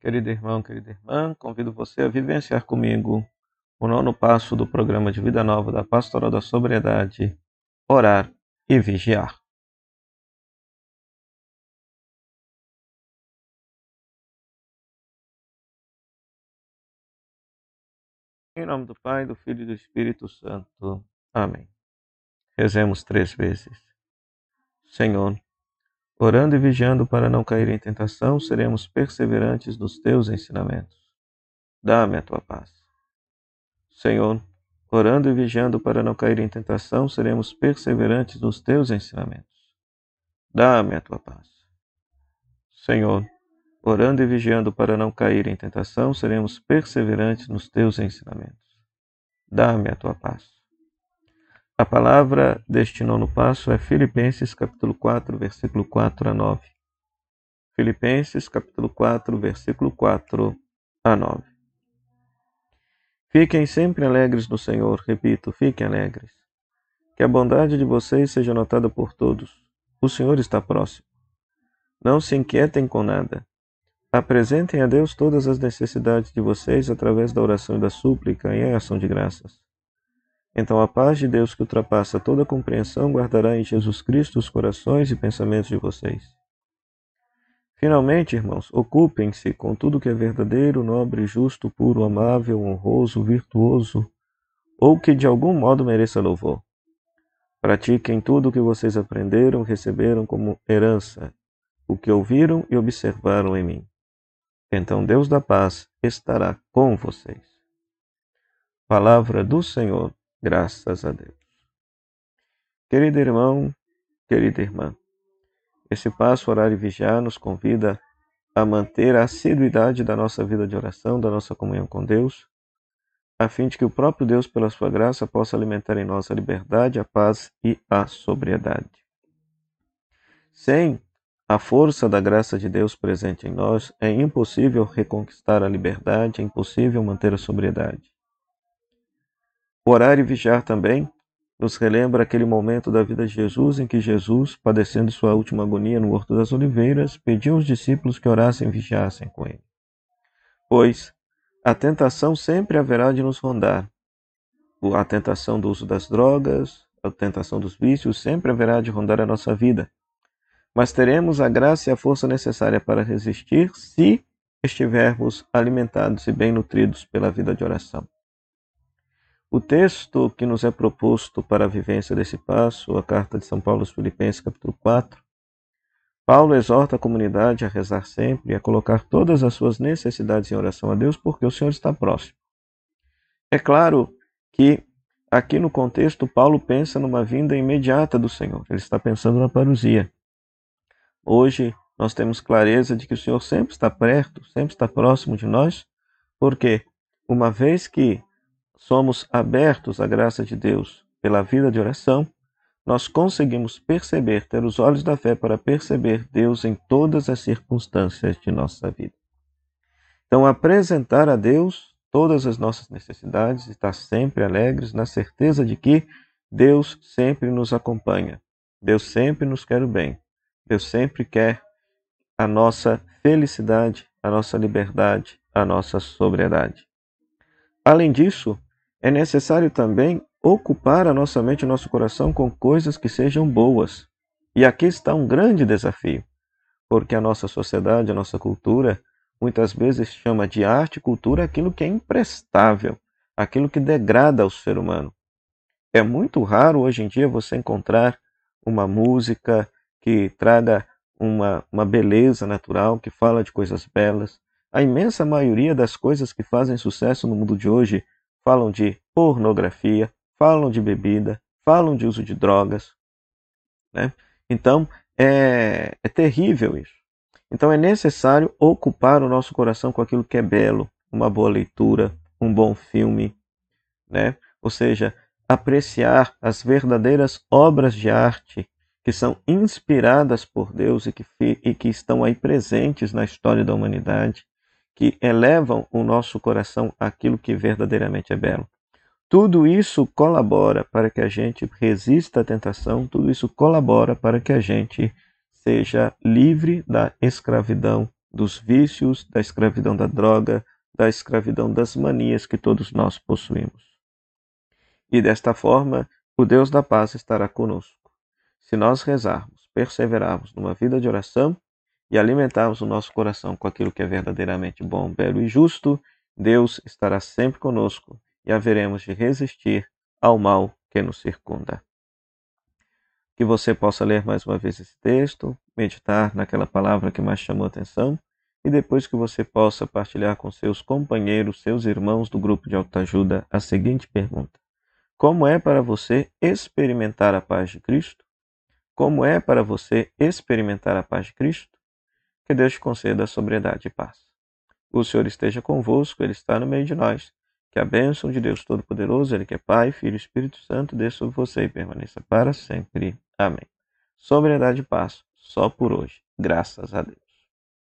Querido irmão, querida irmã, convido você a vivenciar comigo o nono passo do programa de Vida Nova da Pastoral da Sobriedade, orar e vigiar. Em nome do Pai, do Filho e do Espírito Santo. Amém. Rezemos três vezes. Senhor, orando e vigiando para não cair em tentação, seremos perseverantes nos teus ensinamentos. Dá-me a tua paz. Senhor, orando e vigiando para não cair em tentação, seremos perseverantes nos teus ensinamentos. Dá-me a tua paz. Senhor, orando e vigiando para não cair em tentação, seremos perseverantes nos teus ensinamentos. Dá-me a tua paz. A palavra deste nono passo é Filipenses capítulo 4, versículo 4 a 9. Filipenses capítulo 4, versículo 4 a 9. Fiquem sempre alegres no Senhor, repito, fiquem alegres. Que a bondade de vocês seja notada por todos. O Senhor está próximo. Não se inquietem com nada Apresentem a Deus todas as necessidades de vocês através da oração e da súplica e em ação de graças. Então a paz de Deus que ultrapassa toda compreensão guardará em Jesus Cristo os corações e pensamentos de vocês. Finalmente, irmãos, ocupem-se com tudo que é verdadeiro, nobre, justo, puro, amável, honroso, virtuoso, ou que de algum modo mereça louvor. Pratiquem tudo o que vocês aprenderam, receberam como herança, o que ouviram e observaram em mim então Deus da paz estará com vocês. Palavra do Senhor, graças a Deus. Querido irmão, querida irmã, esse passo orar e vigiar nos convida a manter a assiduidade da nossa vida de oração, da nossa comunhão com Deus, a fim de que o próprio Deus, pela sua graça, possa alimentar em nós a liberdade, a paz e a sobriedade. Sem a força da graça de Deus presente em nós é impossível reconquistar a liberdade, é impossível manter a sobriedade. Orar e vigiar também nos relembra aquele momento da vida de Jesus em que Jesus, padecendo sua última agonia no Horto das Oliveiras, pediu aos discípulos que orassem e vigiassem com ele. Pois a tentação sempre haverá de nos rondar. A tentação do uso das drogas, a tentação dos vícios sempre haverá de rondar a nossa vida mas teremos a graça e a força necessária para resistir se estivermos alimentados e bem nutridos pela vida de oração. O texto que nos é proposto para a vivência desse passo, a carta de São Paulo aos Filipenses, capítulo 4, Paulo exorta a comunidade a rezar sempre e a colocar todas as suas necessidades em oração a Deus, porque o Senhor está próximo. É claro que aqui no contexto Paulo pensa numa vinda imediata do Senhor. Ele está pensando na parousia. Hoje nós temos clareza de que o Senhor sempre está perto, sempre está próximo de nós, porque uma vez que somos abertos à graça de Deus pela vida de oração, nós conseguimos perceber, ter os olhos da fé para perceber Deus em todas as circunstâncias de nossa vida. Então, apresentar a Deus todas as nossas necessidades, estar sempre alegres, na certeza de que Deus sempre nos acompanha, Deus sempre nos quer o bem, Deus sempre quer a nossa felicidade, a nossa liberdade, a nossa sobriedade. Além disso, é necessário também ocupar a nossa mente e nosso coração com coisas que sejam boas. E aqui está um grande desafio, porque a nossa sociedade, a nossa cultura, muitas vezes chama de arte e cultura aquilo que é imprestável, aquilo que degrada o ser humano. É muito raro hoje em dia você encontrar uma música, que traga uma, uma beleza natural, que fala de coisas belas. A imensa maioria das coisas que fazem sucesso no mundo de hoje falam de pornografia, falam de bebida, falam de uso de drogas. Né? Então, é, é terrível isso. Então, é necessário ocupar o nosso coração com aquilo que é belo, uma boa leitura, um bom filme, né? ou seja, apreciar as verdadeiras obras de arte que são inspiradas por Deus e que, e que estão aí presentes na história da humanidade, que elevam o nosso coração àquilo que verdadeiramente é belo. Tudo isso colabora para que a gente resista à tentação, tudo isso colabora para que a gente seja livre da escravidão dos vícios, da escravidão da droga, da escravidão das manias que todos nós possuímos. E desta forma, o Deus da paz estará conosco. Se nós rezarmos, perseverarmos numa vida de oração e alimentarmos o nosso coração com aquilo que é verdadeiramente bom, belo e justo, Deus estará sempre conosco e haveremos de resistir ao mal que nos circunda. Que você possa ler mais uma vez esse texto, meditar naquela palavra que mais chamou atenção e depois que você possa partilhar com seus companheiros, seus irmãos do grupo de autoajuda a seguinte pergunta: Como é para você experimentar a paz de Cristo? Como é para você experimentar a paz de Cristo? Que Deus te conceda sobriedade e paz. O Senhor esteja convosco, Ele está no meio de nós. Que a bênção de Deus Todo-Poderoso, Ele que é Pai, Filho e Espírito Santo, dê sobre você e permaneça para sempre. Amém. Sobriedade e paz, só por hoje. Graças a Deus.